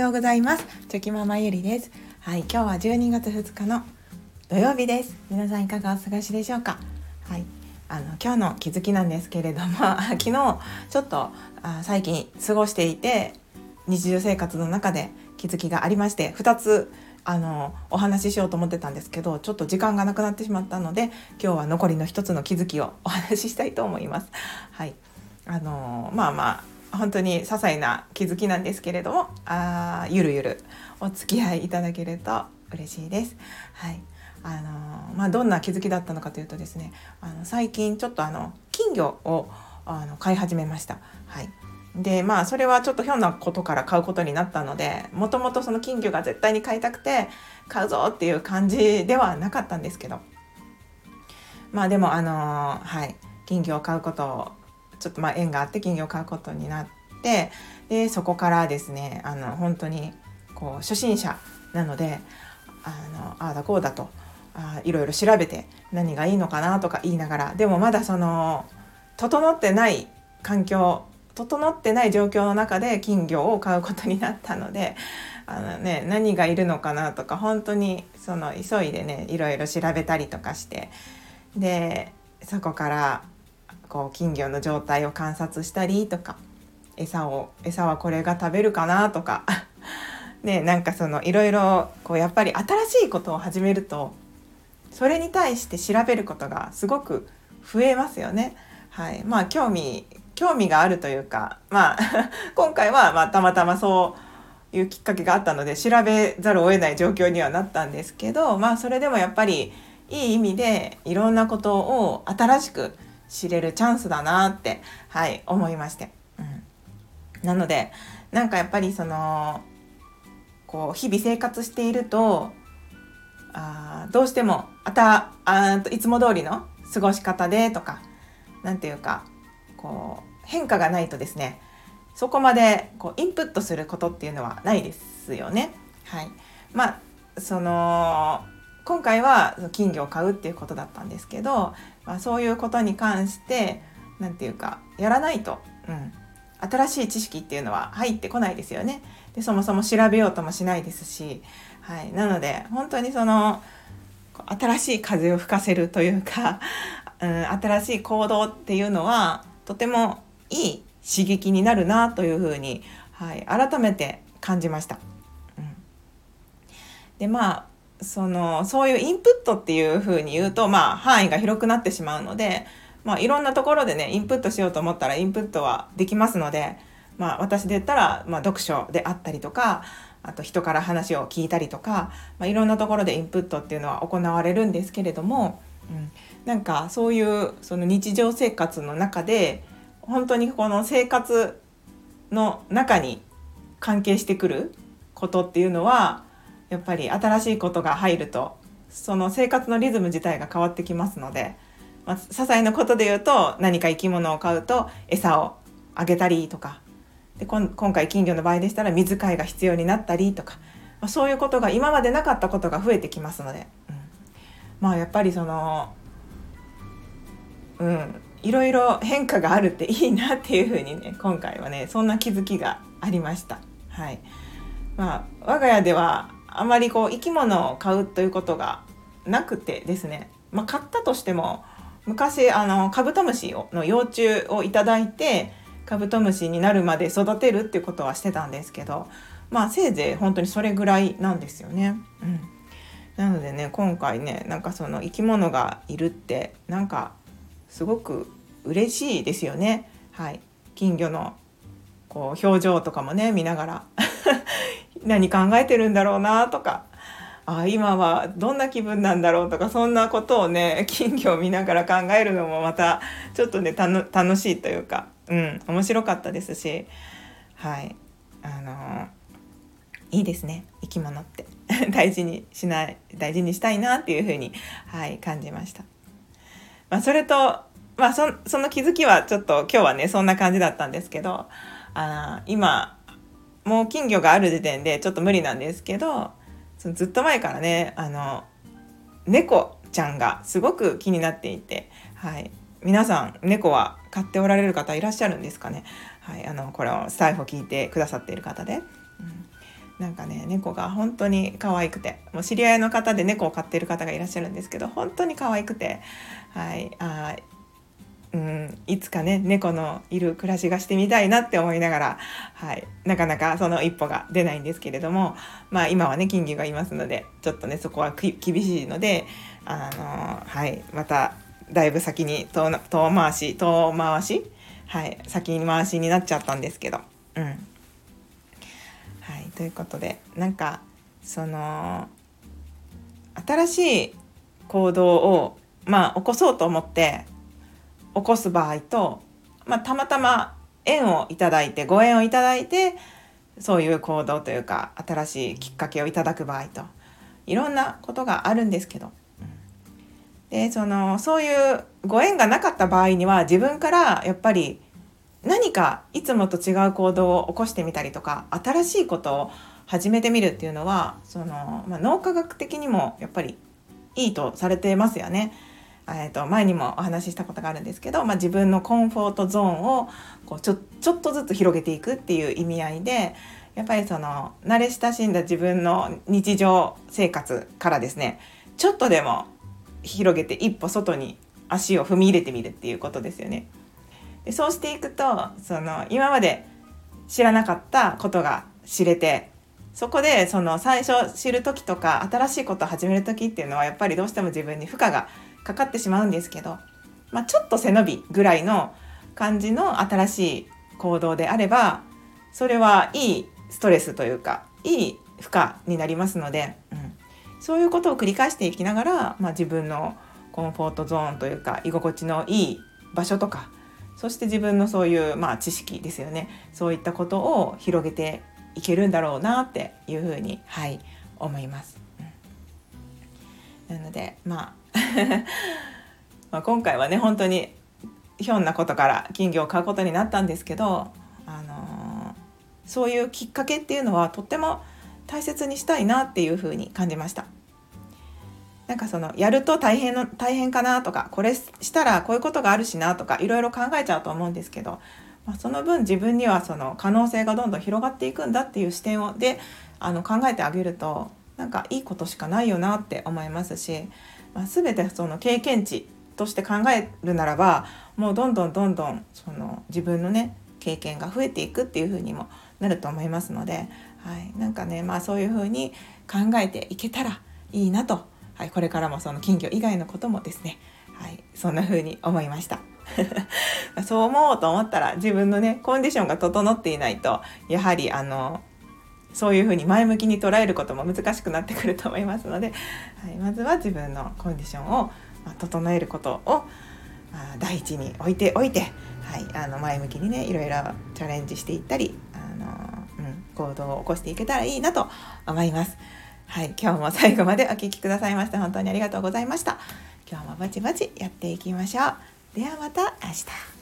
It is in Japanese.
ようございます。チョキママゆりです。はい今日は12月2日の土曜日です。皆さんいかがお過ごしでしょうか？はいあの今日の気づきなんですけれども 昨日ちょっとあ最近過ごしていて日常生活の中で気づきがありまして2つあのお話ししようと思ってたんですけどちょっと時間がなくなってしまったので今日は残りの1つの気づきをお話ししたいと思います。はいあのまあまあ本当に些細な気づきなんですけれどもあゆるゆるお付き合いいただけると嬉しいです。はいあのまあ、どんな気づきだったのかというとですねあの最近ちょっとあの金魚をあの飼い始めました。はいでまあそれはちょっとひょんなことから買うことになったのでもともとその金魚が絶対に買いたくて買うぞっていう感じではなかったんですけどまあでもあのはい金魚を買うことをちょっとま縁があって金魚を買うことになってでそこからですねあの本当にこう初心者なのであのああだこうだとあいろいろ調べて何がいいのかなとか言いながらでもまだその整ってない環境整ってない状況の中で金魚を買うことになったのであの、ね、何がいるのかなとか本当にその急いでねいろいろ調べたりとかしてでそこからこう金魚の状態を観察したりとか餌を餌はこれが食べるかなとか ねなんかそのいろいろこうやっぱり新しいことを始めるとそれに対して調べることがすごく増えますよね。はい、まあ興味興味があるというかまあ 今回はまあたまたまそういうきっかけがあったので調べざるを得ない状況にはなったんですけどまあそれでもやっぱりいい意味でいろんなことを新しく知れるチャンスだなってはい思いまして。うん、なのでなんかやっぱりそのこう日々生活しているとあどうしてもあたあいつも通りの過ごし方でとか何て言うかこう変化がないとですねそこまでこうインプットすることっていうのはないですよね。はい、まあその今回は金魚を買うっていうことだったんですけど、まあ、そういうことに関して何て言うかやらないと、うん、新しい知識っていうのは入ってこないですよね。でそもそも調べようともしないですし、はい、なので本当にその新しい風を吹かせるというか、うん、新しい行動っていうのはとてもいい刺激になるなというふうに、はい、改めて感じました。うん、でまあそのそういうインプットっていうふうに言うと、まあ、範囲が広くなってしまうので、まあ、いろんなところでねインプットしようと思ったらインプットはできますので、まあ、私で言ったら、まあ、読書であったりとかあと人から話を聞いたりとか、まあ、いろんなところでインプットっていうのは行われるんですけれども、うん、なんかそういうその日常生活の中で本当にこの生活の中に関係してくることっていうのはやっぱり新しいことが入るとその生活のリズム自体が変わってきますので、まあ、些細なことで言うと何か生き物を飼うと餌をあげたりとかで今回金魚の場合でしたら水替えが必要になったりとか、まあ、そういうことが今までなかったことが増えてきますので、うん、まあやっぱりそのうんいろいろ変化があるっていいなっていうふうにね今回はねそんな気づきがありました。はいまあ、我が家ではあまりこう生き物を飼うということがなくてですね、まあ、買ったとしても昔あのカブトムシの幼虫をいただいてカブトムシになるまで育てるっていうことはしてたんですけどまあせいぜい本当にそれぐらいなんですよね。うん、なのでね今回ねなんかその生き物がいるってなんかすごく嬉しいですよね。はい、金魚のこう表情とかもね見ながら 何考えてるんだろうなとかあ今はどんな気分なんだろうとかそんなことをね金魚を見ながら考えるのもまたちょっとね楽しいというか、うん、面白かったですしはいあのいいですね生き物って 大事にしない大事にしたいなっていうふうに、はい、感じました。まあ、それとまあそその気づきはちょっと今日はねそんな感じだったんですけどあ今もう金魚がある時点でちょっと無理なんですけどそのずっと前からねあの猫ちゃんがすごく気になっていて、はい、皆さん猫は飼っておられる方いらっしゃるんですかね、はい、あのこれをスタイフを聞いてくださっている方で。うん。なんかね猫が本当に可愛くてもう知り合いの方で猫を飼ってる方がいらっしゃるんですけど本当に可愛くてはい。あうん、いつかね猫のいる暮らしがしてみたいなって思いながら、はい、なかなかその一歩が出ないんですけれども、まあ、今はね金魚がいますのでちょっとねそこは厳しいので、あのはい、まただいぶ先に遠遠回し遠回し、はい、先回しになっちゃったんですけど。うん。はい、ということでなんかその新しい行動をまあ起こそうと思って起こす場合と、まあ、たまたま縁をいただいてご縁をいただいてそういう行動というか新しいきっかけをいただく場合といろんなことがあるんですけどでそのそういうご縁がなかった場合には自分からやっぱり何かいつもと違う行動を起こしてみたりとか新しいことを始めてみるっていうのはその、まあ、脳科学的にもやっぱりいいとされてますよね。えーと、前にもお話ししたことがあるんですけど、まあ、自分のコンフォートゾーンをこうちょちょっとずつ広げていくっていう意味合いでやっぱりその慣れ親しんだ自分の日常生活からですねちょっとでも広げて一歩外に足を踏み入れてみるっていうことですよね。でそうしていくとその今まで知らなかったことが知れてそこでその最初知る時とか新しいことを始める時っていうのはやっぱりどうしても自分に負荷がかかってしまうんですけど、まあ、ちょっと背伸びぐらいの感じの新しい行動であればそれはいいストレスというかいい負荷になりますので、うん、そういうことを繰り返していきながら、まあ、自分のコンフォートゾーンというか居心地のいい場所とかそして自分のそういう、まあ、知識ですよね。そういったことを広げていけるんだろうなっていうふうに、はい、思います。うん、なのでまあ ま今回はね本当にひょんなことから金魚を買うことになったんですけど、あのー、そういうきっかけっていうのはとっても大切にしたいなっていうふに感じました。なんかそのやると大変の大変かなとかこれしたらこういうことがあるしなとかいろいろ考えちゃうと思うんですけど、まあ、その分自分にはその可能性がどんどん広がっていくんだっていう視点をであの考えてあげるとなんかいいことしかないよなって思いますしまあ、全てその経験値として考えるならばもうどんどんどんどんその自分のね経験が増えていくっていう風にもなると思いますので、はい、なんかねまあそういう風に考えていけたらいいなと、はい、これからもその金魚以外のこともですね、はい、そんな風に思いました。そう思おうと思ったら自分のねコンディションが整っていないとやはりあのそういうふうに前向きに捉えることも難しくなってくると思いますので、はい、まずは自分のコンディションを、ま整えることを、まあ、第一に置いておいて、はい、あの前向きにねいろいろチャレンジしていったりあの、うん、行動を起こしていけたらいいなと思います。はい、今日も最後までお聴きくださいまして本当にありがとうございました。今日もバチバチやっていきましょう。ではまた明日。